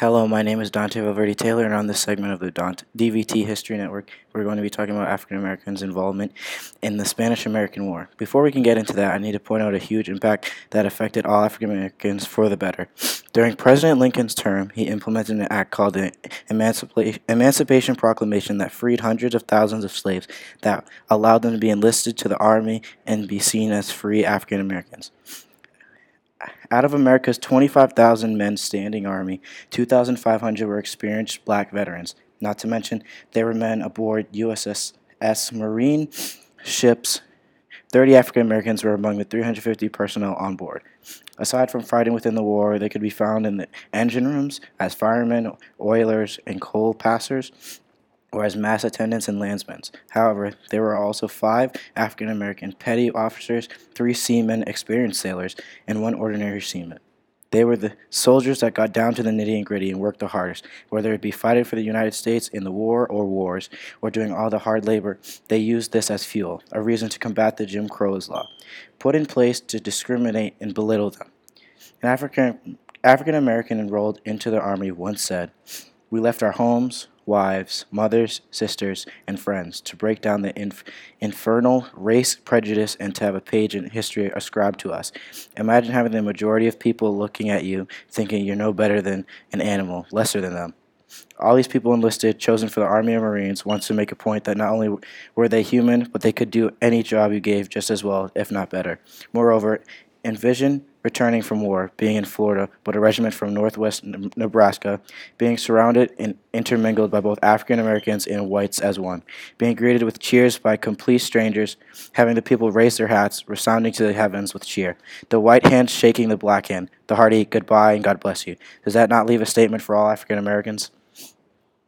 Hello, my name is Dante Valverde Taylor, and on this segment of the Dante, DVT History Network, we're going to be talking about African Americans' involvement in the Spanish American War. Before we can get into that, I need to point out a huge impact that affected all African Americans for the better. During President Lincoln's term, he implemented an act called the Emancipa- Emancipation Proclamation that freed hundreds of thousands of slaves that allowed them to be enlisted to the army and be seen as free African Americans. Out of America's 25,000 men standing army, 2,500 were experienced black veterans. Not to mention, there were men aboard USS Maine ships. 30 African Americans were among the 350 personnel on board. Aside from fighting within the war, they could be found in the engine rooms as firemen, oilers, and coal passers or as mess attendants and landsmen. However, there were also five African American petty officers, three seamen, experienced sailors, and one ordinary seaman. They were the soldiers that got down to the nitty and gritty and worked the hardest. Whether it be fighting for the United States in the war or wars, or doing all the hard labor, they used this as fuel, a reason to combat the Jim Crow's law, put in place to discriminate and belittle them. An African African American enrolled into the army once said, "We left our homes, wives, mothers, sisters, and friends to break down the inf- infernal race prejudice and to have a page in history ascribed to us. Imagine having the majority of people looking at you thinking you're no better than an animal, lesser than them. All these people enlisted, chosen for the Army of Marines, wants to make a point that not only were they human, but they could do any job you gave just as well, if not better. Moreover, envision returning from war, being in Florida, but a regiment from northwest Nebraska, being surrounded and intermingled by both African Americans and whites as one, being greeted with cheers by complete strangers, having the people raise their hats, resounding to the heavens with cheer, the white hand shaking the black hand, the hearty goodbye and God bless you. Does that not leave a statement for all African Americans?